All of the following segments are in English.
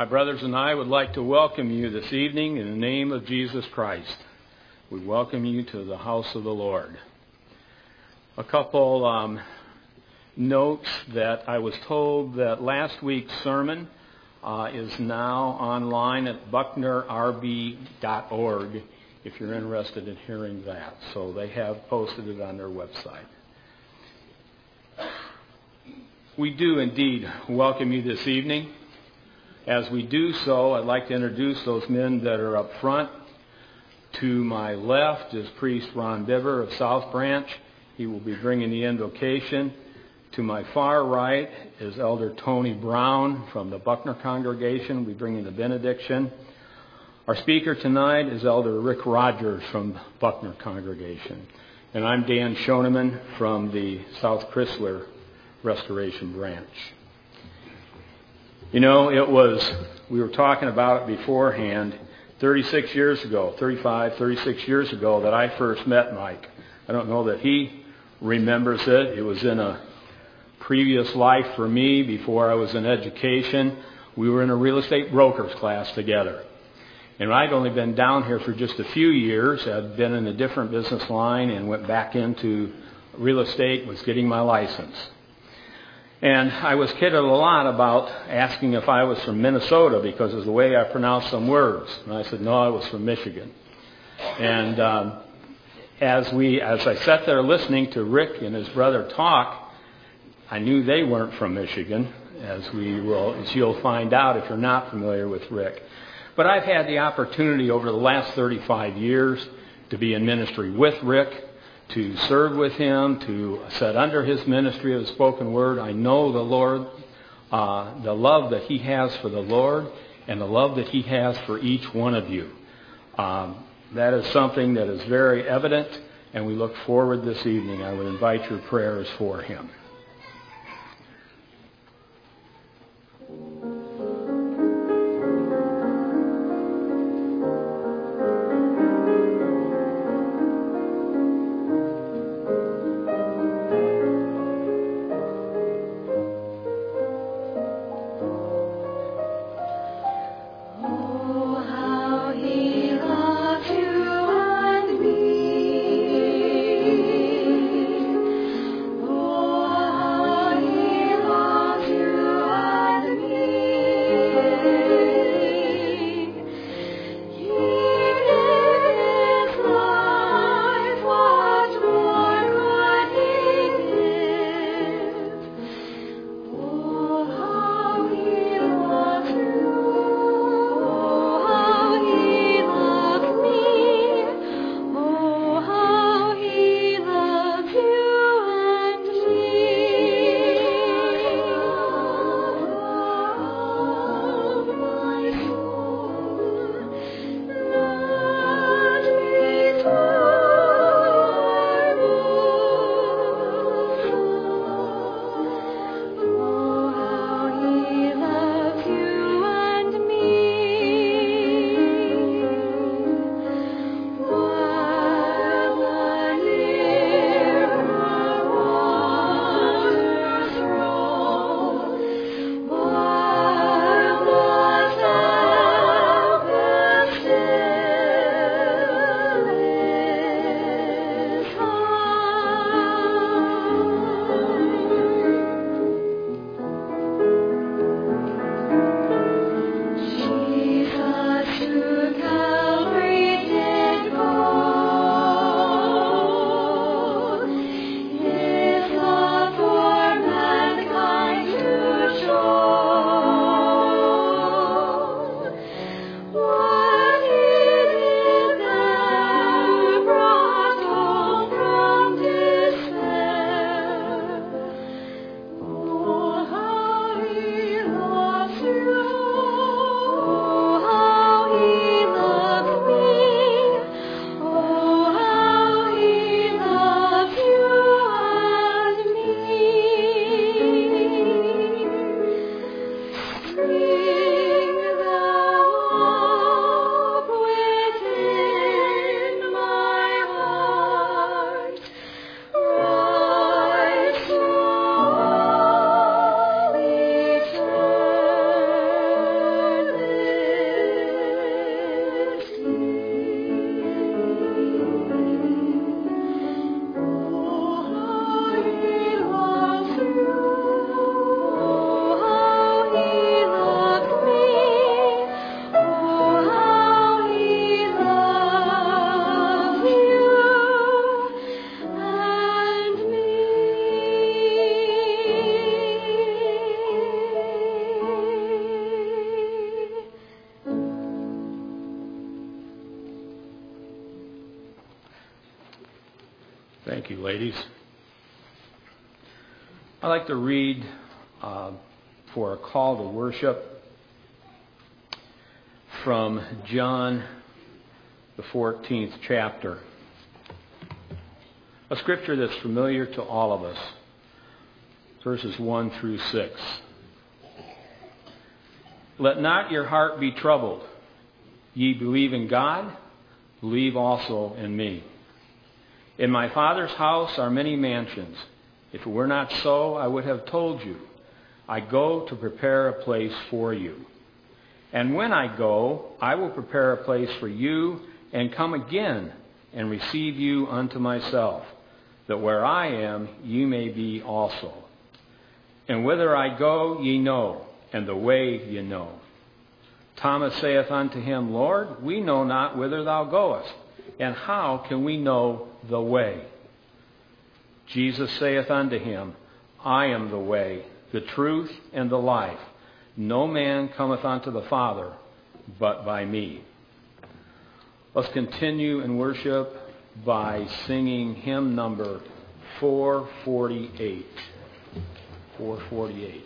My brothers and I would like to welcome you this evening in the name of Jesus Christ. We welcome you to the house of the Lord. A couple um, notes that I was told that last week's sermon uh, is now online at bucknerrb.org if you're interested in hearing that. So they have posted it on their website. We do indeed welcome you this evening. As we do so, I'd like to introduce those men that are up front. To my left is Priest Ron Biver of South Branch. He will be bringing the invocation. To my far right is Elder Tony Brown from the Buckner congregation. We'll be bringing the benediction. Our speaker tonight is Elder Rick Rogers from Buckner congregation. And I'm Dan Shoneman from the South Crysler Restoration Branch. You know, it was, we were talking about it beforehand, 36 years ago, 35, 36 years ago, that I first met Mike. I don't know that he remembers it. It was in a previous life for me before I was in education. We were in a real estate brokers class together. And I'd only been down here for just a few years. I'd been in a different business line and went back into real estate, was getting my license. And I was kidded a lot about asking if I was from Minnesota because of the way I pronounced some words. And I said, no, I was from Michigan. And um, as we, as I sat there listening to Rick and his brother talk, I knew they weren't from Michigan, as we will, as you'll find out if you're not familiar with Rick. But I've had the opportunity over the last 35 years to be in ministry with Rick to serve with him, to set under his ministry of the spoken word. I know the Lord, uh, the love that he has for the Lord, and the love that he has for each one of you. Um, that is something that is very evident, and we look forward this evening. I would invite your prayers for him. To read uh, for a call to worship from John, the 14th chapter. A scripture that's familiar to all of us, verses 1 through 6. Let not your heart be troubled. Ye believe in God, believe also in me. In my Father's house are many mansions. If it were not so, I would have told you. I go to prepare a place for you. And when I go, I will prepare a place for you, and come again and receive you unto myself, that where I am, ye may be also. And whither I go, ye know, and the way ye know. Thomas saith unto him, Lord, we know not whither thou goest, and how can we know the way? Jesus saith unto him, I am the way, the truth, and the life. No man cometh unto the Father but by me. Let's continue in worship by singing hymn number 448. 448.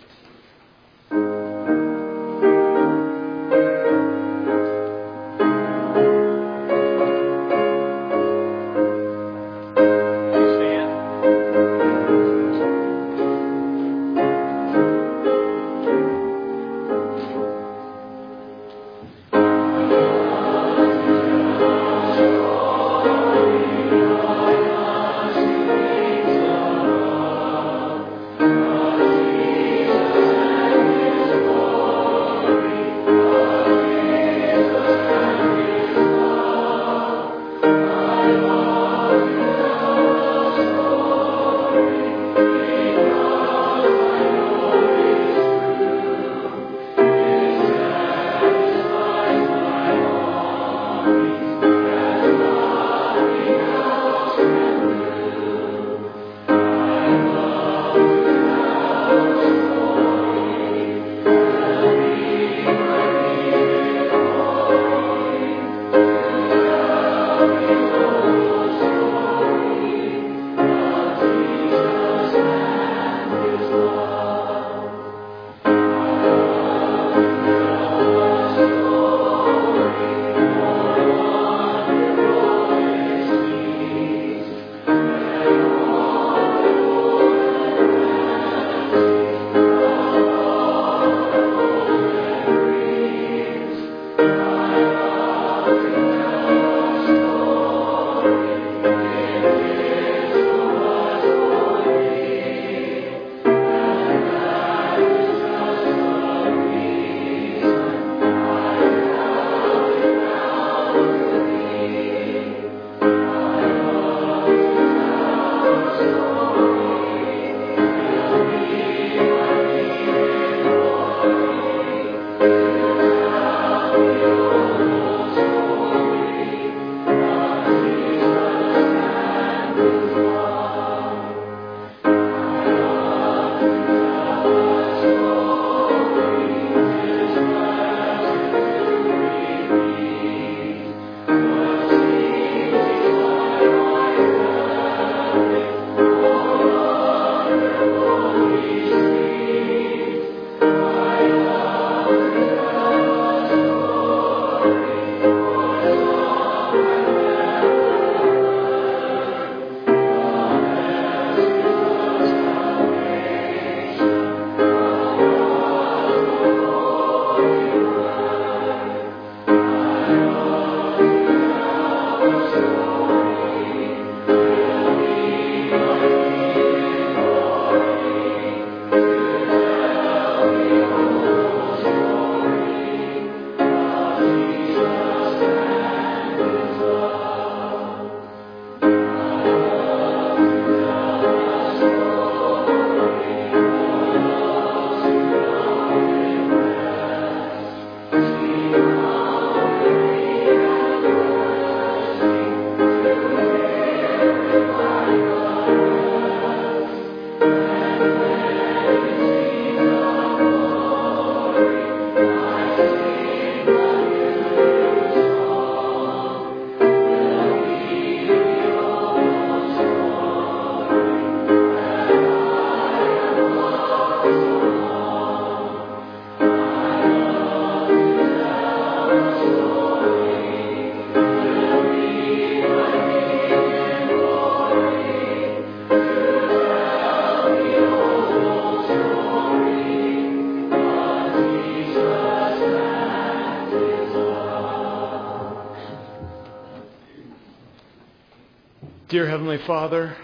Heavenly Father,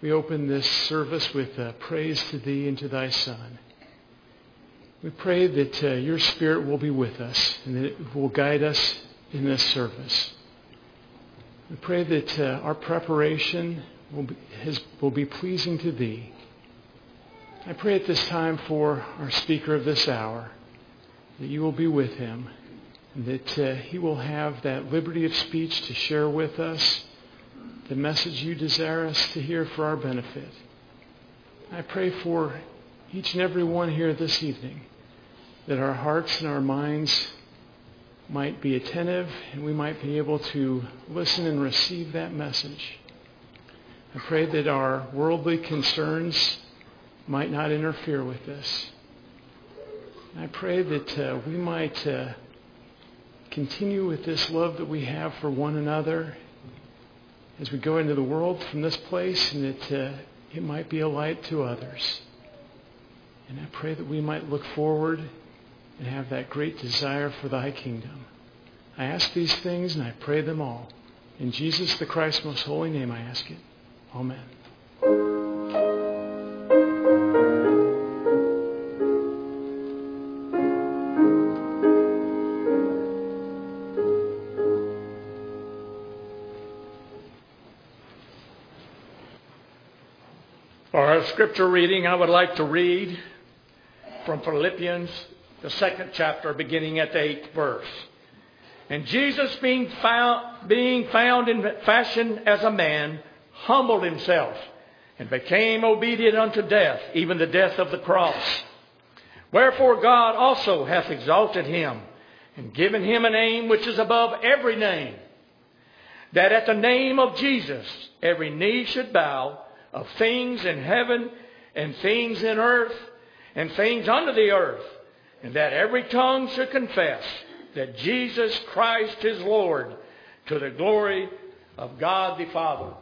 we open this service with uh, praise to Thee and to Thy Son. We pray that uh, Your Spirit will be with us and that it will guide us in this service. We pray that uh, our preparation will be, his, will be pleasing to Thee. I pray at this time for our speaker of this hour that You will be with him and that uh, he will have that liberty of speech to share with us the message you desire us to hear for our benefit. I pray for each and every one here this evening that our hearts and our minds might be attentive and we might be able to listen and receive that message. I pray that our worldly concerns might not interfere with this. I pray that uh, we might uh, continue with this love that we have for one another as we go into the world from this place and that uh, it might be a light to others. And I pray that we might look forward and have that great desire for thy kingdom. I ask these things and I pray them all. In Jesus the Christ's most holy name I ask it. Amen. Scripture reading, I would like to read from Philippians, the second chapter, beginning at the eighth verse. And Jesus, being found, being found in fashion as a man, humbled himself and became obedient unto death, even the death of the cross. Wherefore God also hath exalted him and given him a name which is above every name, that at the name of Jesus every knee should bow of things in heaven and things in earth and things under the earth, and that every tongue should confess that Jesus Christ is Lord to the glory of God the Father.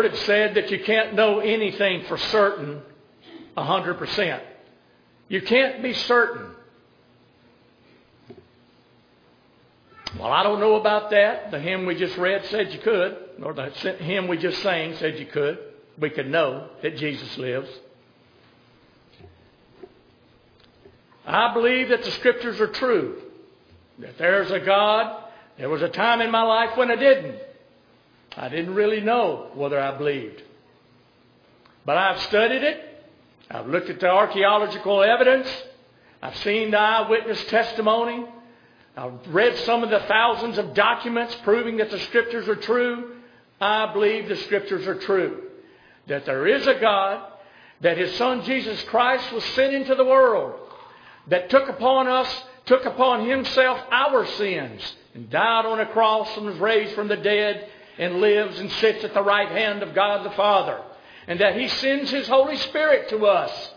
Heard it said that you can't know anything for certain a 100%. You can't be certain. Well, I don't know about that. The hymn we just read said you could, or the hymn we just sang said you could. We could know that Jesus lives. I believe that the scriptures are true. That there's a God. There was a time in my life when I didn't. I didn't really know whether I believed. But I've studied it. I've looked at the archaeological evidence. I've seen the eyewitness testimony. I've read some of the thousands of documents proving that the Scriptures are true. I believe the Scriptures are true. That there is a God, that His Son Jesus Christ was sent into the world, that took upon us, took upon Himself our sins, and died on a cross and was raised from the dead and lives and sits at the right hand of God the Father. And that He sends His Holy Spirit to us.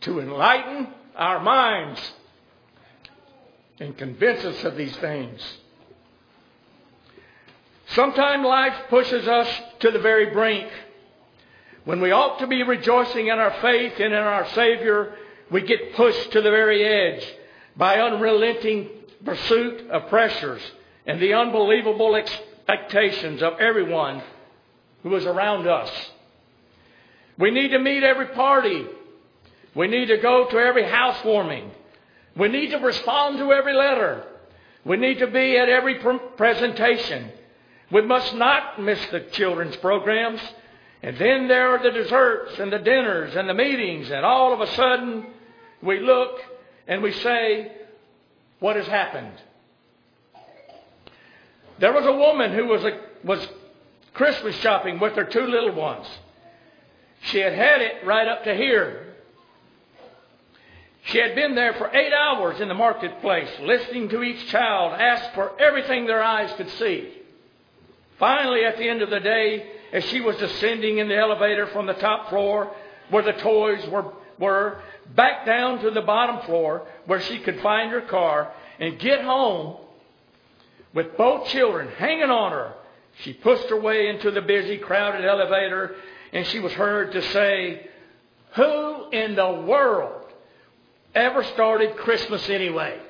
To enlighten our minds and convince us of these things. Sometimes life pushes us to the very brink. When we ought to be rejoicing in our faith and in our Savior, we get pushed to the very edge by unrelenting pursuit of pressures and the unbelievable expectations of everyone who is around us. We need to meet every party. We need to go to every housewarming. We need to respond to every letter. We need to be at every presentation. We must not miss the children's programs. And then there are the desserts and the dinners and the meetings, and all of a sudden we look and we say, What has happened? There was a woman who was, a, was Christmas shopping with her two little ones. She had had it right up to here. She had been there for eight hours in the marketplace, listening to each child ask for everything their eyes could see. Finally, at the end of the day, as she was descending in the elevator from the top floor where the toys were, were back down to the bottom floor where she could find her car and get home with both children hanging on her, she pushed her way into the busy, crowded elevator and she was heard to say, Who in the world ever started Christmas anyway?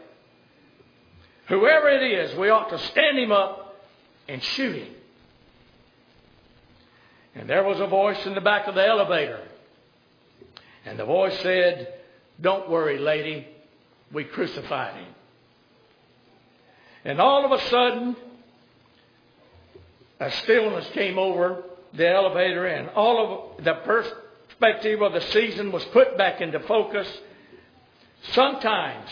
Whoever it is, we ought to stand him up and shoot him. And there was a voice in the back of the elevator. And the voice said, Don't worry, lady, we crucified him. And all of a sudden, a stillness came over the elevator, and all of the perspective of the season was put back into focus. Sometimes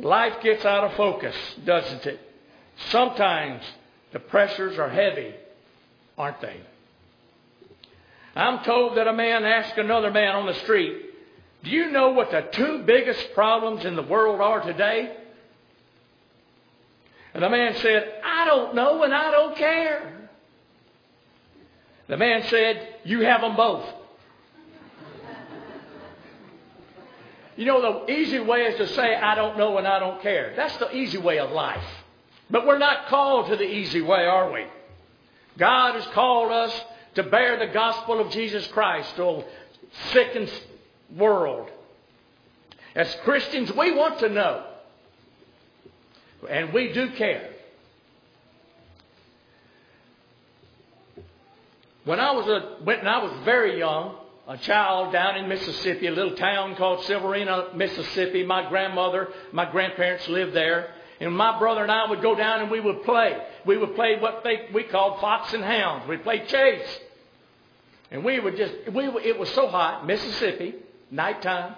life gets out of focus, doesn't it? Sometimes the pressures are heavy, aren't they? I'm told that a man asked another man on the street, Do you know what the two biggest problems in the world are today? And the man said, I don't know and I don't care. The man said, You have them both. You know, the easy way is to say, I don't know and I don't care. That's the easy way of life. But we're not called to the easy way, are we? God has called us to bear the gospel of Jesus Christ to a sickened world. As Christians, we want to know. And we do care. When I was a, when I was very young, a child down in Mississippi, a little town called Silverina, Mississippi, my grandmother, my grandparents lived there. And my brother and I would go down and we would play. We would play what they, we called fox and hounds. We'd play chase. And we would just, we, it was so hot, Mississippi, nighttime.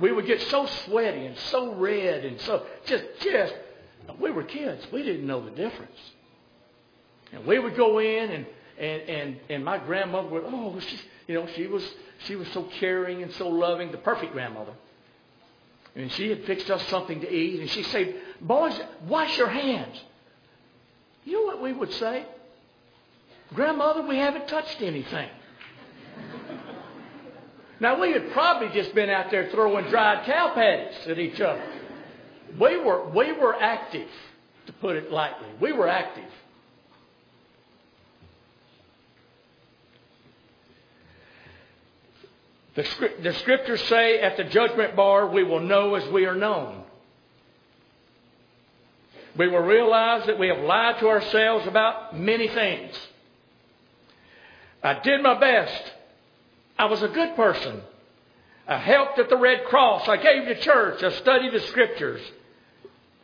We would get so sweaty and so red and so, just, just, we were kids. We didn't know the difference. And we would go in and, and, and, and my grandmother would, oh, she, you know, she was, she was so caring and so loving, the perfect grandmother. And she had fixed us something to eat, and she said, boys, wash your hands. You know what we would say? Grandmother, we haven't touched anything. Now, we had probably just been out there throwing dried cow patties at each other. We were, we were active. to put it lightly. We were active. The, the scriptures say at the judgment bar, we will know as we are known. We will realize that we have lied to ourselves about many things. I did my best. I was a good person. I helped at the Red Cross. I gave to church. I studied the scriptures.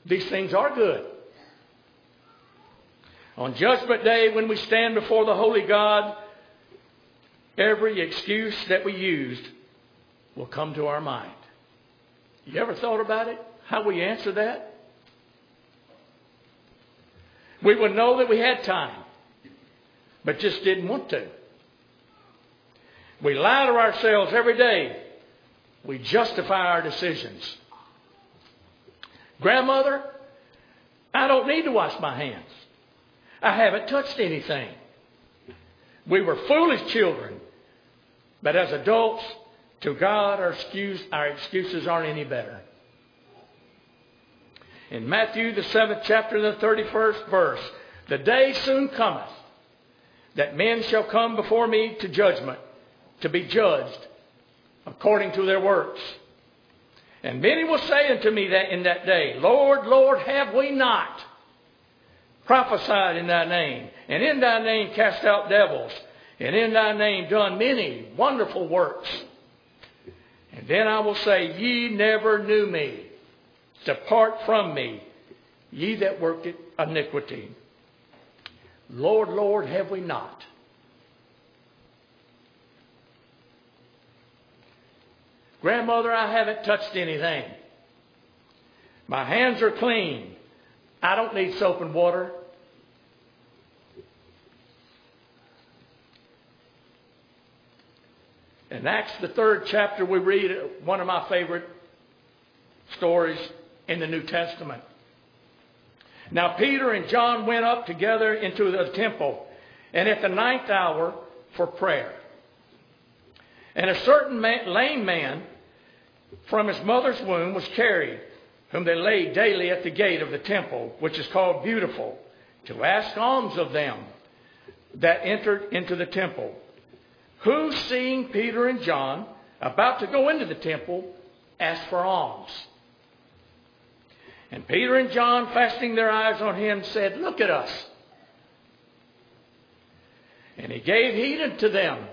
These things are good. On Judgment Day, when we stand before the Holy God, every excuse that we used will come to our mind. You ever thought about it? How we answer that? We would know that we had time, but just didn't want to. We lie to ourselves every day. We justify our decisions. Grandmother, I don't need to wash my hands. I haven't touched anything. We were foolish children, but as adults, to God, our, excuse, our excuses aren't any better. In Matthew, the seventh chapter, the 31st verse, the day soon cometh that men shall come before me to judgment, to be judged according to their works. And many will say unto me that in that day, Lord, Lord, have we not prophesied in thy name, and in thy name cast out devils, and in thy name done many wonderful works? And then I will say, Ye never knew me. Depart from me, ye that work iniquity. Lord, Lord, have we not? Grandmother, I haven't touched anything. My hands are clean. I don't need soap and water. In Acts, the third chapter, we read one of my favorite stories in the New Testament. Now, Peter and John went up together into the temple, and at the ninth hour for prayer. And a certain man, lame man from his mother's womb was carried, whom they laid daily at the gate of the temple, which is called Beautiful, to ask alms of them that entered into the temple. Who, seeing Peter and John about to go into the temple, asked for alms. And Peter and John, fastening their eyes on him, said, Look at us. And he gave heed unto them,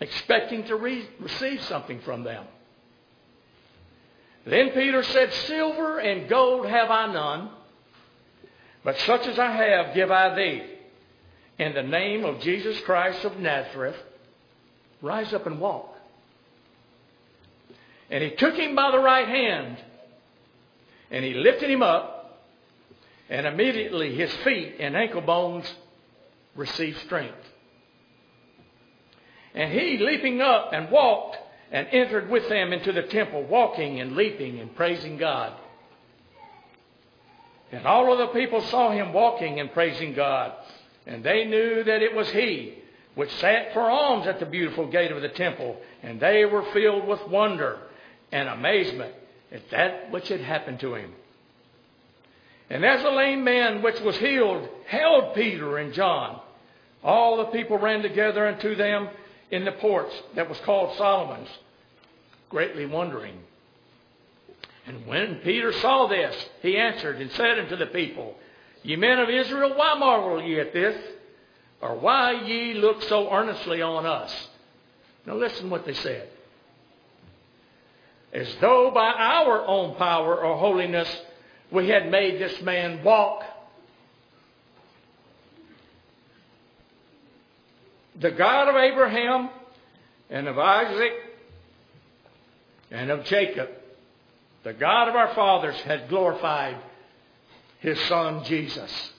expecting to re- receive something from them. Then Peter said, Silver and gold have I none, but such as I have give I thee. In the name of Jesus Christ of Nazareth, rise up and walk. And he took him by the right hand, and he lifted him up, and immediately his feet and ankle bones received strength. And he, leaping up and walked, and entered with them into the temple, walking and leaping and praising God. And all of the people saw him walking and praising God. And they knew that it was he which sat for alms at the beautiful gate of the temple. And they were filled with wonder and amazement at that which had happened to him. And as the lame man which was healed held Peter and John, all the people ran together unto them in the porch that was called Solomon's, greatly wondering. And when Peter saw this, he answered and said unto the people, Ye men of Israel, why marvel ye at this? Or why ye look so earnestly on us? Now listen what they said. As though by our own power or holiness we had made this man walk. The God of Abraham and of Isaac and of Jacob, the God of our fathers, had glorified his son Jesus.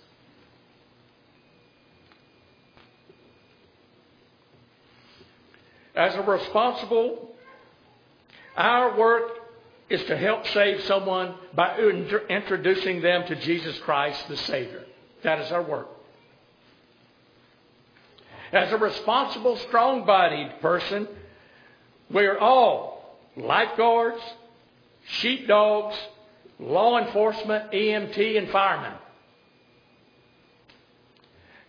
As a responsible, our work is to help save someone by introducing them to Jesus Christ the Savior. That is our work. As a responsible, strong bodied person, we are all lifeguards, sheepdogs, law enforcement, EMT, and firemen.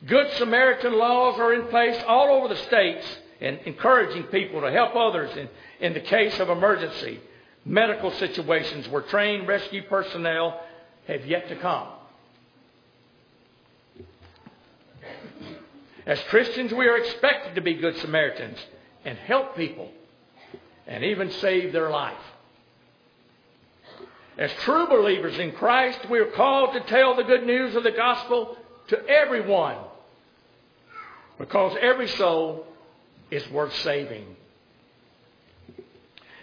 Good Samaritan laws are in place all over the states and encouraging people to help others in, in the case of emergency. Medical situations where trained rescue personnel have yet to come. As Christians, we are expected to be good Samaritans and help people and even save their life. As true believers in Christ, we are called to tell the good news of the gospel to everyone because every soul is worth saving.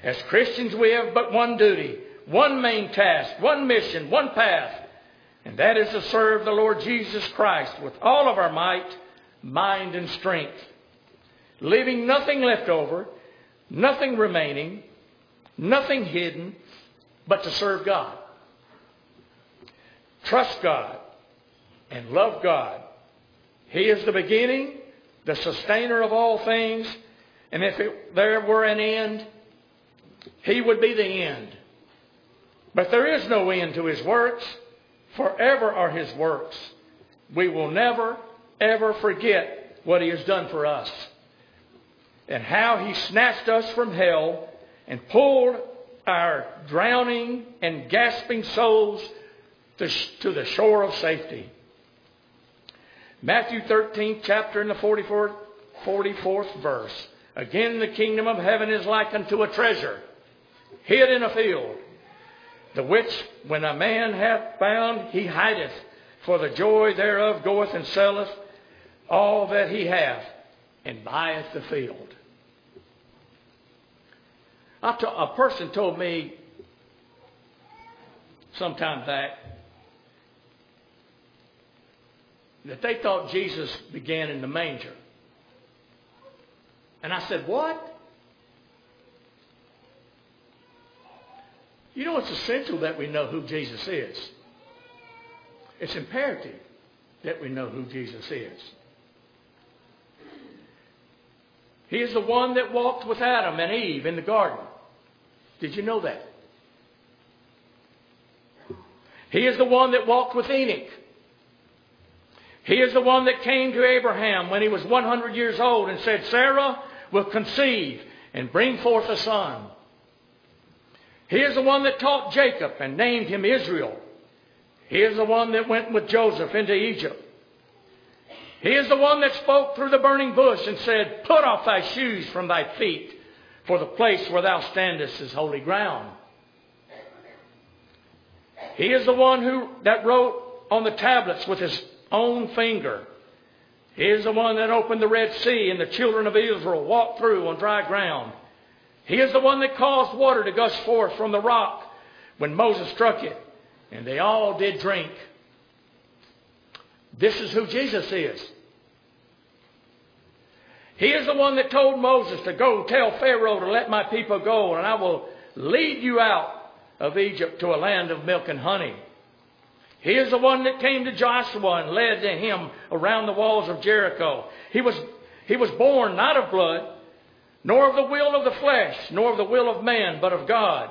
As Christians, we have but one duty, one main task, one mission, one path, and that is to serve the Lord Jesus Christ with all of our might, mind, and strength, leaving nothing left over, nothing remaining, nothing hidden, but to serve God. Trust God and love God. He is the beginning, the sustainer of all things, and if it, there were an end, He would be the end. But there is no end to His works. Forever are His works. We will never, ever forget what He has done for us and how He snatched us from hell and pulled our drowning and gasping souls to, the shore of safety. Matthew 13, chapter and the 44th, 44th verse. Again, the kingdom of heaven is like unto a treasure hid in a field, the which when a man hath found, he hideth, for the joy thereof goeth and selleth all that he hath, and buyeth the field. a person told me sometime back that they thought Jesus began in the manger. And I said, What? You know, it's essential that we know who Jesus is. It's imperative that we know who Jesus is. He is the one that walked with Adam and Eve in the garden. Did you know that? He is the one that walked with Enoch. He is the one that came to Abraham when he was 100 years old and said, Sarah will conceive and bring forth a son. He is the one that taught Jacob and named him Israel. He is the one that went with Joseph into Egypt. He is the one that spoke through the burning bush and said, Put off thy shoes from thy feet, for the place where thou standest is holy ground. He is the one who that wrote on the tablets with his own finger. He is the one that opened the Red Sea and the children of Israel walked through on dry ground. He is the one that caused water to gush forth from the rock when Moses struck it, and they all did drink. This is who Jesus is. He is the one that told Moses to go tell Pharaoh to let my people go, and I will lead you out of Egypt to a land of milk and honey. He is the one that came to Joshua and led to him around the walls of Jericho. He was, he was born not of blood, nor of the will of the flesh, nor of the will of man, but of God.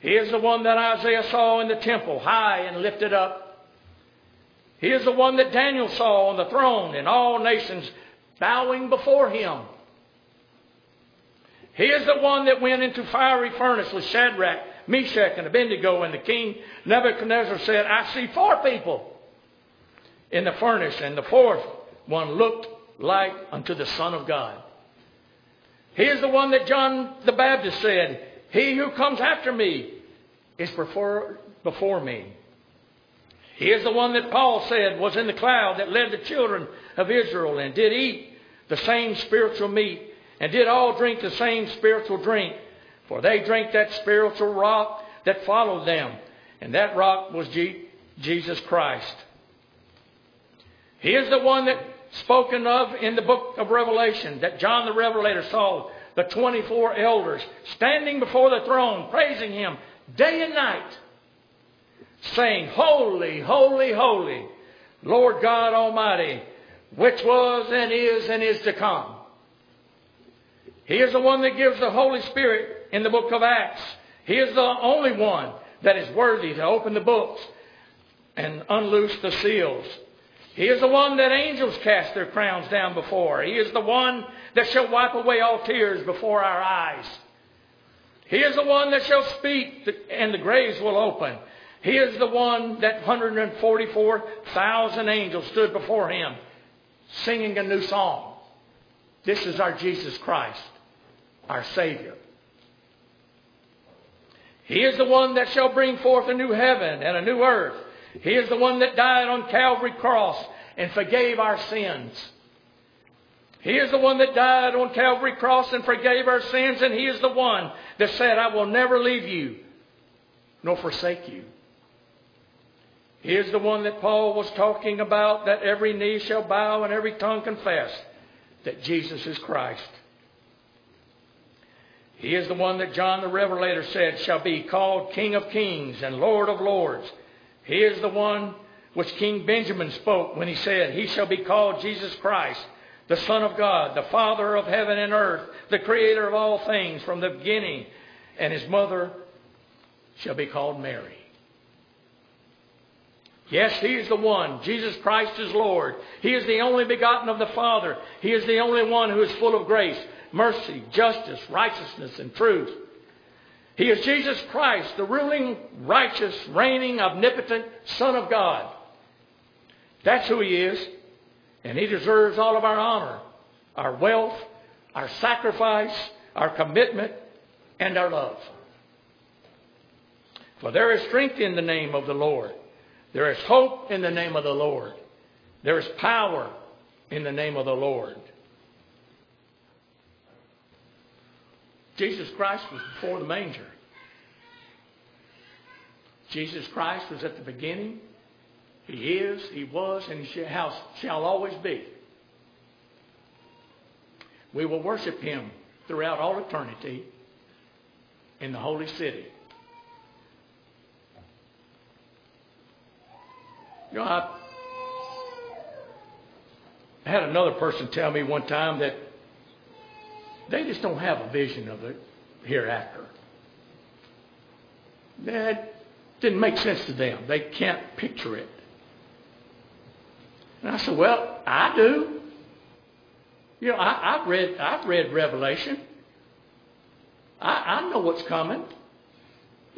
He is the one that Isaiah saw in the temple, high and lifted up. He is the one that Daniel saw on the throne, and all nations bowing before him. He is the one that went into fiery furnace with Shadrach, Meshach, and Abednego, and the king Nebuchadnezzar said, I see four people in the furnace, and the fourth one looked like unto the Son of God. He is the one that John the Baptist said, He who comes after me is before, before me. He is the one that Paul said was in the cloud that led the children of Israel and did eat the same spiritual meat and did all drink the same spiritual drink. For they drank that spiritual rock that followed them, and that rock was Jesus Christ. He is the one that spoken of in the book of Revelation that John the Revelator saw the 24 elders standing before the throne, praising him day and night, saying, Holy, holy, holy, Lord God Almighty, which was and is and is to come. He is the one that gives the Holy Spirit in the book of Acts. He is the only one that is worthy to open the books and unloose the seals. He is the one that angels cast their crowns down before. He is the one that shall wipe away all tears before our eyes. He is the one that shall speak and the graves will open. He is the one that 144,000 angels stood before him singing a new song. This is our Jesus Christ, our Savior. He is the one that shall bring forth a new heaven and a new earth. He is the one that died on Calvary cross and forgave our sins. He is the one that died on Calvary cross and forgave our sins, and He is the one that said, I will never leave you nor forsake you. He is the one that Paul was talking about, that every knee shall bow and every tongue confess that Jesus is Christ. He is the one that John the Revelator said shall be called King of Kings and Lord of Lords. He is the one which King Benjamin spoke when he said, He shall be called Jesus Christ, the Son of God, the Father of heaven and earth, the Creator of all things from the beginning, and his mother shall be called Mary. Yes, He is the one. Jesus Christ is Lord. He is the only begotten of the Father. He is the only one who is full of grace, mercy, justice, righteousness, and truth. He is Jesus Christ, the ruling, righteous, reigning, omnipotent Son of God. That's who He is. And He deserves all of our honor, our wealth, our sacrifice, our commitment, and our love. For there is strength in the name of the Lord. There is hope in the name of the Lord. There is power in the name of the Lord. Jesus Christ was before the manger. Jesus Christ was at the beginning. He is, He was, and He shall, always be. We will worship Him throughout all eternity in the holy city. You know, I had another person tell me one time that they just don't have a vision of the hereafter. That didn't make sense to them. They can't picture it. And I said, Well, I do. You know, I, have read I've read Revelation. I, I know what's coming.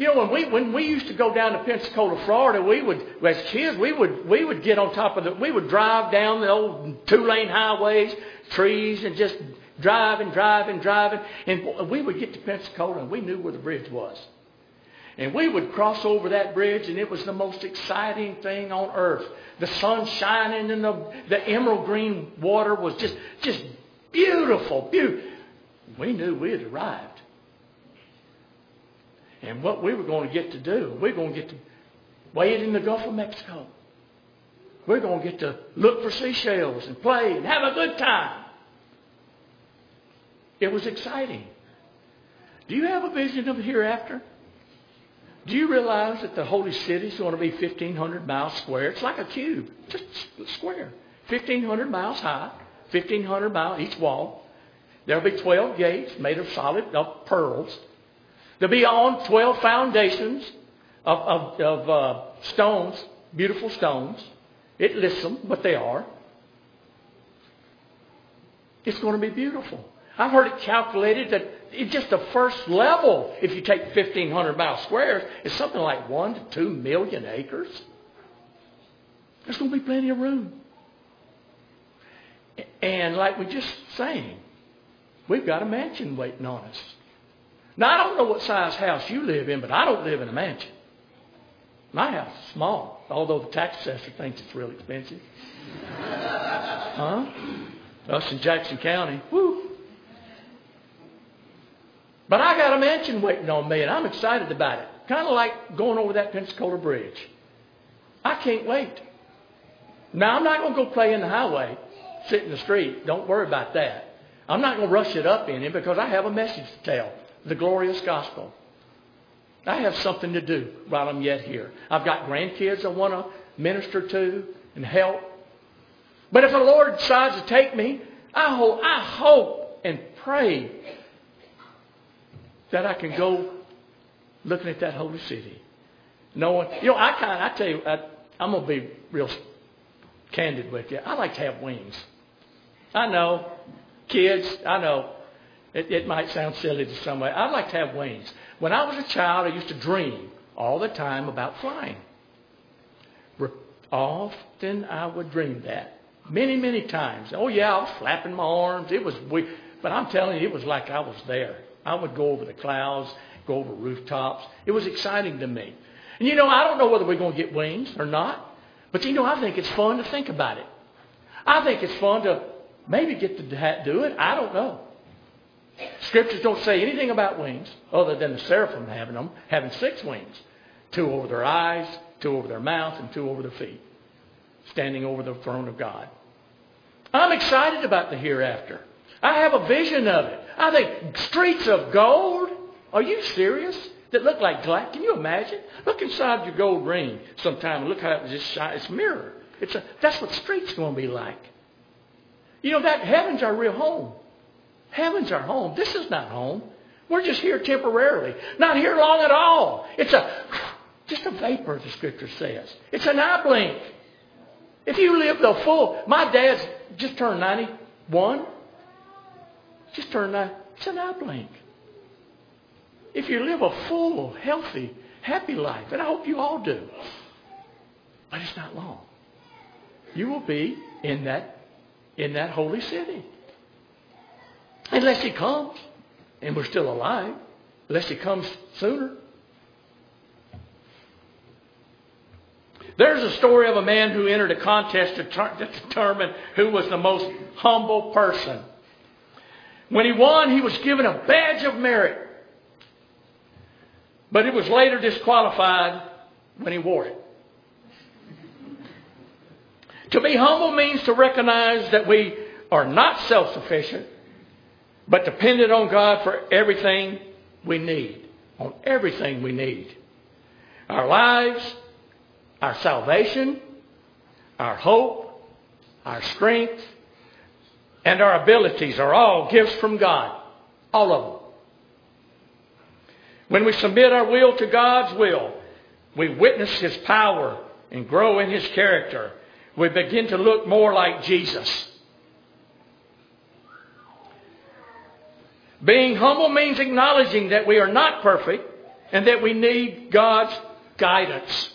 You know, when we when we used to go down to Pensacola, Florida, we would as kids we would we would get on top of the we would drive down the old two lane highways, trees, and just driving, driving, driving, and we would get to Pensacola and we knew where the bridge was. And we would cross over that bridge, and it was the most exciting thing on earth. The sun shining, and the, the emerald green water was just, just beautiful, beautiful. We knew we had arrived. And what we were going to get to do, we're going to get to wade in the Gulf of Mexico. We're going to get to look for seashells and play and have a good time. It was exciting. Do you have a vision of the hereafter? Do you realize that the holy city is going to be 1,500 miles square? It's like a cube, just square. 1,500 miles high, 1,500 miles each wall. There'll be 12 gates made of solid of pearls. They'll be on 12 foundations of, of, of uh, stones, beautiful stones. It lists them, but they are. It's going to be beautiful. I've heard it calculated that it's just the first level, if you take 1,500 mile squares, is something like 1 to 2 million acres. There's going to be plenty of room. And like we just saying, we've got a mansion waiting on us. Now, I don't know what size house you live in, but I don't live in a mansion. My house is small, although the tax assessor thinks it's real expensive. huh? Us in Jackson County, whoo. But I got a mansion waiting on me, and I'm excited about it. Kind of like going over that Pensacola Bridge. I can't wait. Now, I'm not going to go play in the highway, sit in the street. Don't worry about that. I'm not going to rush it up in it because I have a message to tell the glorious gospel. I have something to do while I'm yet here. I've got grandkids I want to minister to and help. But if the Lord decides to take me, I hope, I hope and pray that I can go looking at that holy city. Knowing, you know, I kind, I tell you, I, I'm gonna be real candid with you. I like to have wings. I know, kids. I know, it, it might sound silly to some way. I'd like to have wings. When I was a child, I used to dream all the time about flying. Often I would dream that. Many, many times. Oh yeah, I was flapping my arms. It was weird. But I'm telling you, it was like I was there. I would go over the clouds, go over rooftops. It was exciting to me. And you know, I don't know whether we're going to get wings or not. But you know, I think it's fun to think about it. I think it's fun to maybe get to do it. I don't know. Scriptures don't say anything about wings other than the seraphim having them, having six wings. Two over their eyes, two over their mouth, and two over their feet. Standing over the throne of God. I'm excited about the hereafter. I have a vision of it. I think streets of gold. Are you serious? That look like glass. Can you imagine? Look inside your gold ring sometime and look how it just shines. It's mirror. It's a, that's what streets going to be like. You know that heaven's our real home. Heaven's our home. This is not home. We're just here temporarily. Not here long at all. It's a just a vapor, the scripture says. It's an eye blink. If you live the full, my dad's just turned 91. Just turned 90. It's an eye blink. If you live a full, healthy, happy life, and I hope you all do, but it's not long. You will be in that in that holy city. Unless he comes, and we're still alive. Unless he comes sooner. There's a story of a man who entered a contest to, ter- to determine who was the most humble person. When he won, he was given a badge of merit. But it was later disqualified when he wore it. To be humble means to recognize that we are not self sufficient, but dependent on God for everything we need. On everything we need. Our lives, our salvation, our hope, our strength, and our abilities are all gifts from God. All of them. When we submit our will to God's will, we witness His power and grow in His character. We begin to look more like Jesus. Being humble means acknowledging that we are not perfect and that we need God's guidance.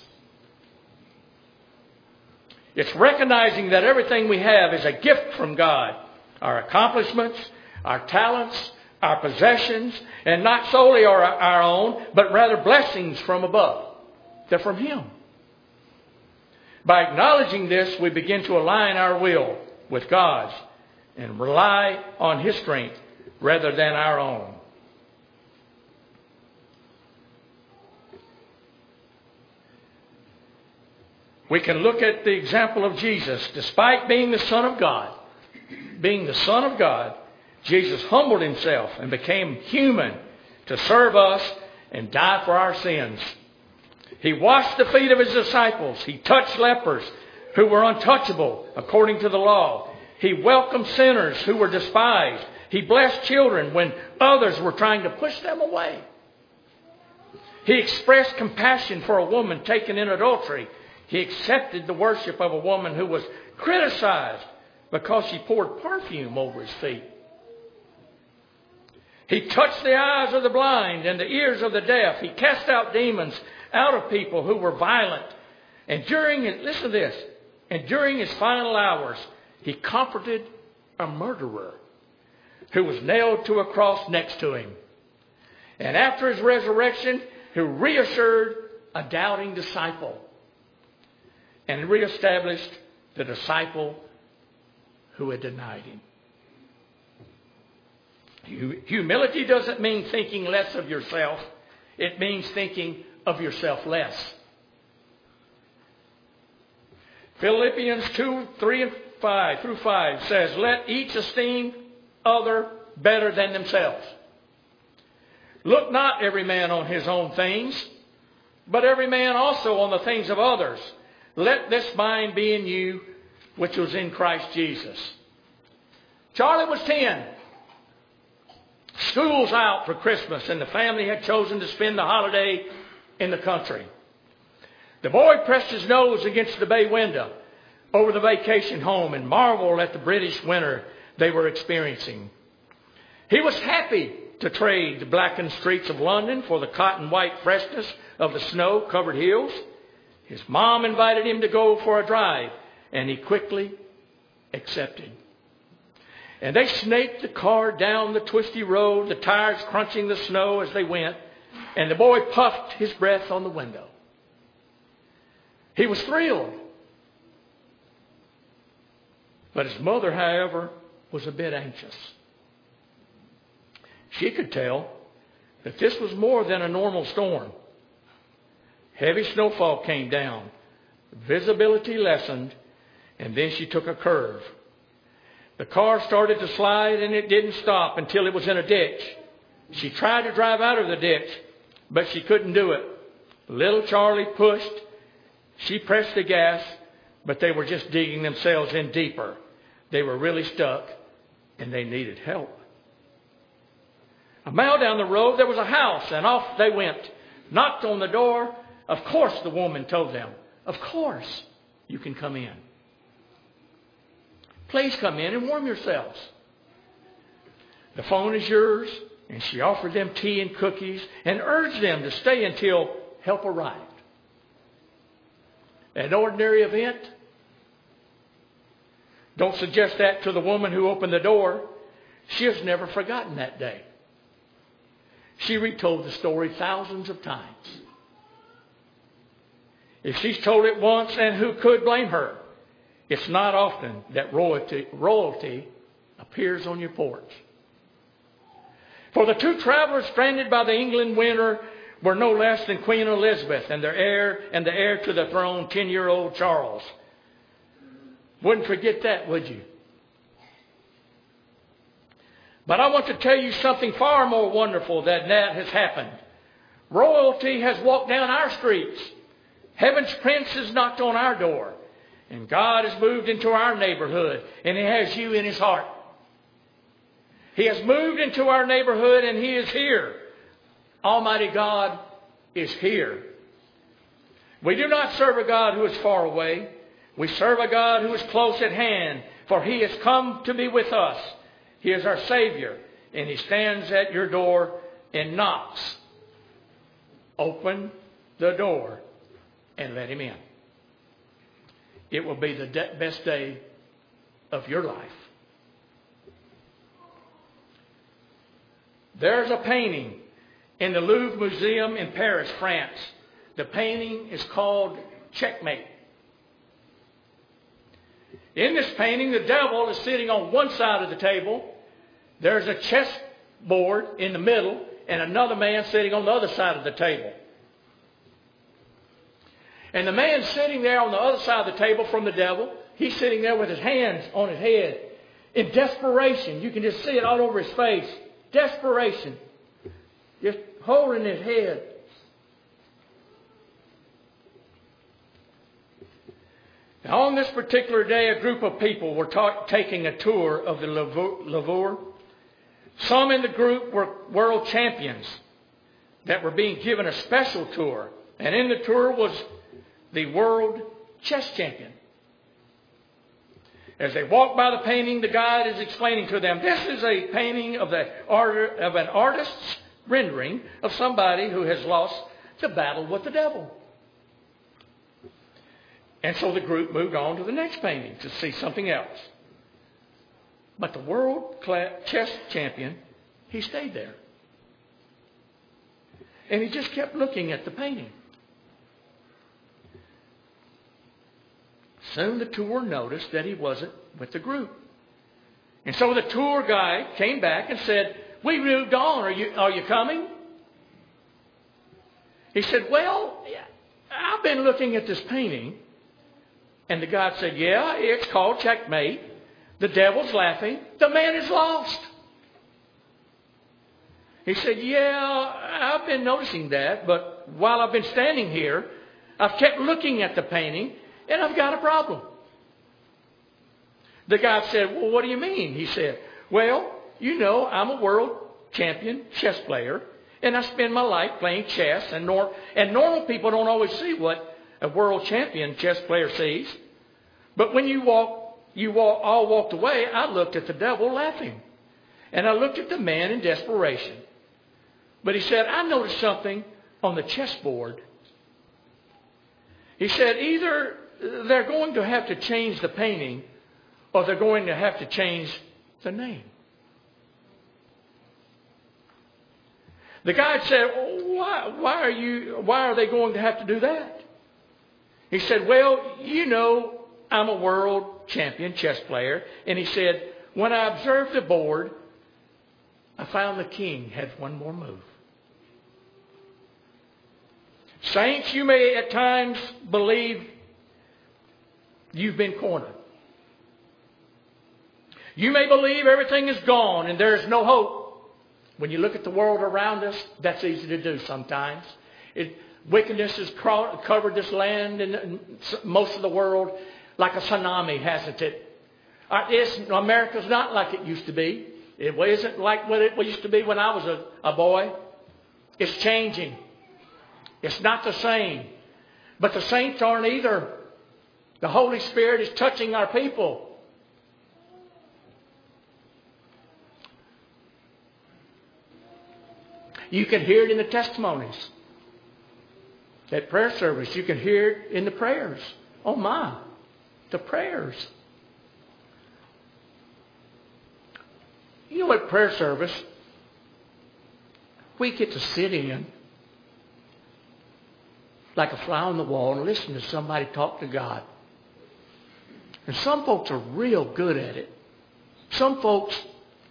It's recognizing that everything we have is a gift from God our accomplishments, our talents, our possessions, and not solely our, our own, but rather blessings from above. They're from Him. By acknowledging this, we begin to align our will with God's and rely on His strength rather than our own. We can look at the example of Jesus. Despite being the Son of God, being the Son of God, Jesus humbled himself and became human to serve us and die for our sins. He washed the feet of his disciples. He touched lepers who were untouchable according to the law. He welcomed sinners who were despised. He blessed children when others were trying to push them away. He expressed compassion for a woman taken in adultery. He accepted the worship of a woman who was criticized because she poured perfume over his feet. He touched the eyes of the blind and the ears of the deaf. He cast out demons out of people who were violent. And during, listen to this, and during his final hours, he comforted a murderer who was nailed to a cross next to him. And after his resurrection, he reassured a doubting disciple and reestablished the disciple who had denied him. Humility doesn't mean thinking less of yourself. It means thinking of yourself less. Philippians 2, 3 and 5 through 5 says, Let each esteem other better than themselves. Look not every man on his own things, but every man also on the things of others. Let this mind be in you, which was in Christ Jesus. Charlie was 10. School's out for Christmas, and the family had chosen to spend the holiday in the country. The boy pressed his nose against the bay window over the vacation home and marveled at the British winter they were experiencing. He was happy to trade the blackened streets of London for the cotton white freshness of the snow covered hills. His mom invited him to go for a drive, and he quickly accepted. And they snaked the car down the twisty road, the tires crunching the snow as they went, and the boy puffed his breath on the window. He was thrilled. But his mother, however, was a bit anxious. She could tell that this was more than a normal storm. Heavy snowfall came down, visibility lessened, and then she took a curve. The car started to slide and it didn't stop until it was in a ditch. She tried to drive out of the ditch, but she couldn't do it. Little Charlie pushed. She pressed the gas, but they were just digging themselves in deeper. They were really stuck and they needed help. A mile down the road, there was a house, and off they went. Knocked on the door. Of course, the woman told them, Of course, you can come in. Please come in and warm yourselves. The phone is yours. And she offered them tea and cookies and urged them to stay until help arrived. An ordinary event? Don't suggest that to the woman who opened the door. She has never forgotten that day. She retold the story thousands of times. If she's told it once, and who could blame her? It's not often that royalty, royalty appears on your porch. For the two travelers stranded by the England winter were no less than Queen Elizabeth and their heir and the heir to the throne, ten-year-old Charles. Wouldn't forget that, would you? But I want to tell you something far more wonderful than that has happened. Royalty has walked down our streets. Heaven's Prince has knocked on our door. And God has moved into our neighborhood, and He has you in His heart. He has moved into our neighborhood, and He is here. Almighty God is here. We do not serve a God who is far away. We serve a God who is close at hand, for He has come to be with us. He is our Savior, and He stands at your door and knocks. Open the door and let Him in. It will be the de- best day of your life. There's a painting in the Louvre Museum in Paris, France. The painting is called Checkmate. In this painting, the devil is sitting on one side of the table. There's a chessboard in the middle, and another man sitting on the other side of the table. And the man sitting there on the other side of the table from the devil, he's sitting there with his hands on his head in desperation. You can just see it all over his face. Desperation. Just holding his head. Now, on this particular day, a group of people were ta- taking a tour of the Louvre. Some in the group were world champions that were being given a special tour. And in the tour was the world chess champion. As they walk by the painting, the guide is explaining to them, this is a painting of, art, of an artist's rendering of somebody who has lost the battle with the devil. And so the group moved on to the next painting to see something else. But the world chess champion, he stayed there. And he just kept looking at the painting. Soon the tour noticed that he wasn't with the group. And so the tour guide came back and said, We moved on. Are you, are you coming? He said, Well, I've been looking at this painting. And the guide said, Yeah, it's called Checkmate. The devil's laughing. The man is lost. He said, Yeah, I've been noticing that, but while I've been standing here, I've kept looking at the painting and I've got a problem. The guy said, Well, what do you mean? He said, Well, you know, I'm a world champion chess player, and I spend my life playing chess, and, nor- and normal people don't always see what a world champion chess player sees. But when you walk, you walk, all walked away, I looked at the devil laughing. And I looked at the man in desperation. But he said, I noticed something on the chessboard. He said, either they're going to have to change the painting or they're going to have to change the name. The guy said, why, why, are you, why are they going to have to do that? He said, Well, you know, I'm a world champion chess player. And he said, When I observed the board, I found the king had one more move. Saints, you may at times believe you've been cornered. You may believe everything is gone and there is no hope. When you look at the world around us, that's easy to do sometimes. It, wickedness has covered this land and most of the world like a tsunami, hasn't it? Uh, America's not like it used to be. It isn't like what it used to be when I was a, a boy. It's changing. It's not the same. But the saints aren't either. The Holy Spirit is touching our people. You can hear it in the testimonies. At prayer service, you can hear it in the prayers. Oh my, the prayers. You know what prayer service? We get to sit in like a fly on the wall and listen to somebody talk to God. And some folks are real good at it. Some folks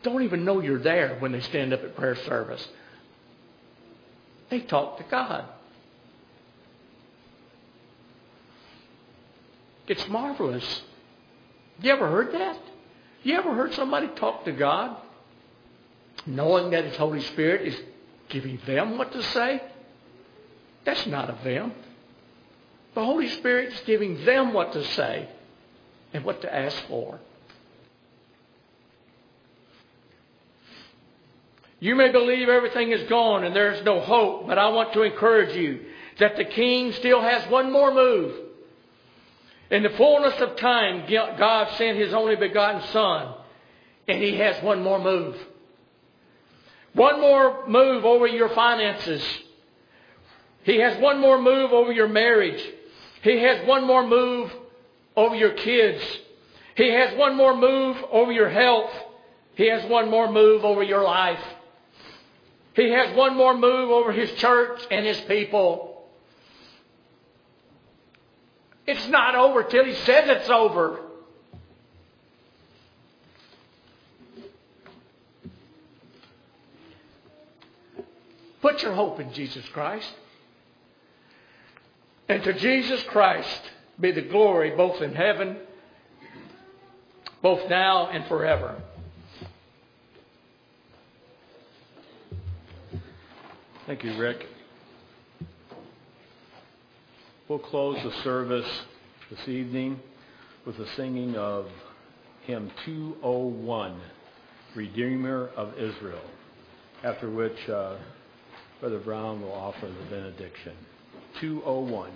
don't even know you're there when they stand up at prayer service. They talk to God. It's marvelous. You ever heard that? You ever heard somebody talk to God knowing that His Holy Spirit is giving them what to say? That's not of them. The Holy Spirit is giving them what to say and what to ask for. You may believe everything is gone and there is no hope, but I want to encourage you that the king still has one more move. In the fullness of time, God sent his only begotten son, and he has one more move. One more move over your finances. He has one more move over your marriage. He has one more move over your kids. He has one more move over your health. He has one more move over your life. He has one more move over his church and his people. It's not over till he says it's over. Put your hope in Jesus Christ. And to Jesus Christ be the glory both in heaven, both now and forever. Thank you, Rick. We'll close the service this evening with the singing of hymn 201, Redeemer of Israel, after which uh, Brother Brown will offer the benediction. 201.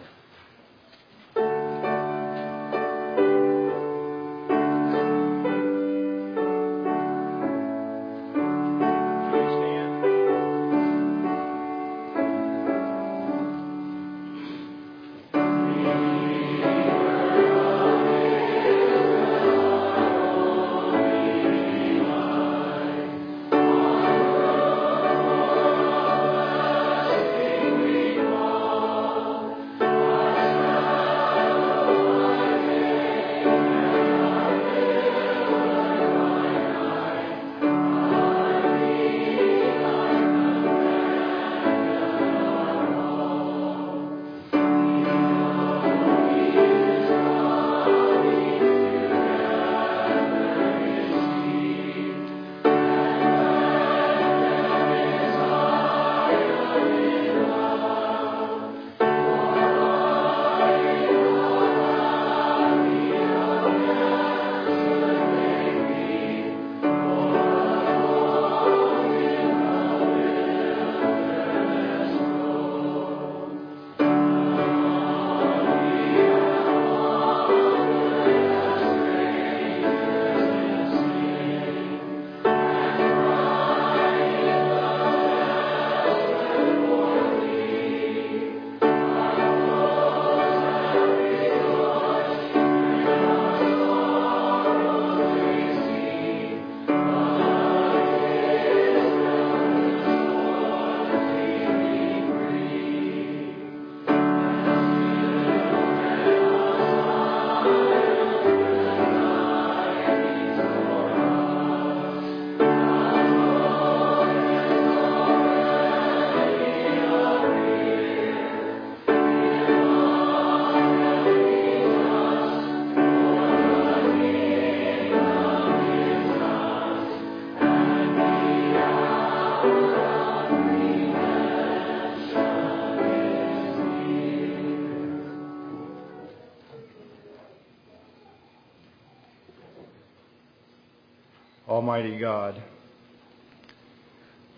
Almighty God,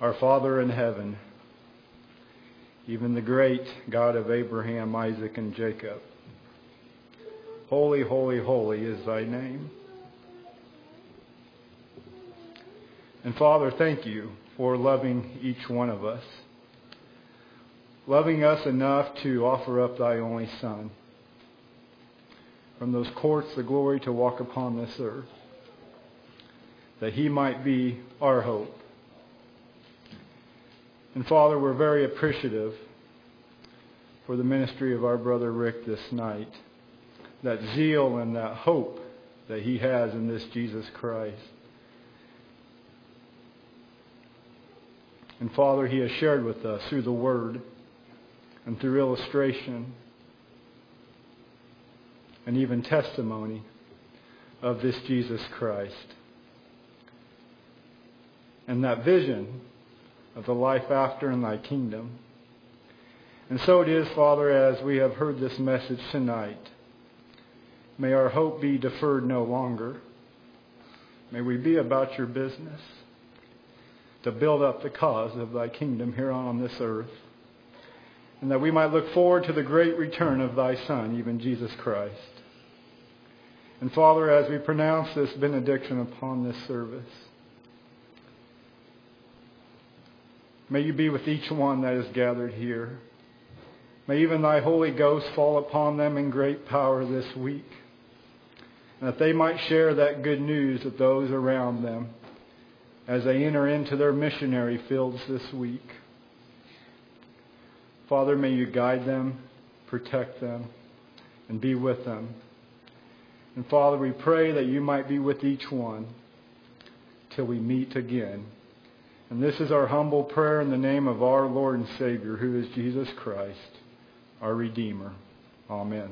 our Father in heaven, even the great God of Abraham, Isaac, and Jacob. Holy, holy, holy is thy name. And Father, thank you for loving each one of us, loving us enough to offer up thy only Son from those courts the glory to walk upon this earth, that he might be our hope. And Father, we're very appreciative for the ministry of our brother Rick this night, that zeal and that hope that he has in this Jesus Christ. And Father, he has shared with us through the Word and through illustration and even testimony of this Jesus Christ. And that vision of the life after in thy kingdom. And so it is, Father, as we have heard this message tonight. May our hope be deferred no longer. May we be about your business to build up the cause of thy kingdom here on this earth. And that we might look forward to the great return of thy Son, even Jesus Christ. And Father, as we pronounce this benediction upon this service, may you be with each one that is gathered here. May even thy Holy Ghost fall upon them in great power this week, and that they might share that good news with those around them as they enter into their missionary fields this week. Father, may you guide them, protect them, and be with them. And Father, we pray that you might be with each one till we meet again. And this is our humble prayer in the name of our Lord and Savior, who is Jesus Christ, our Redeemer. Amen.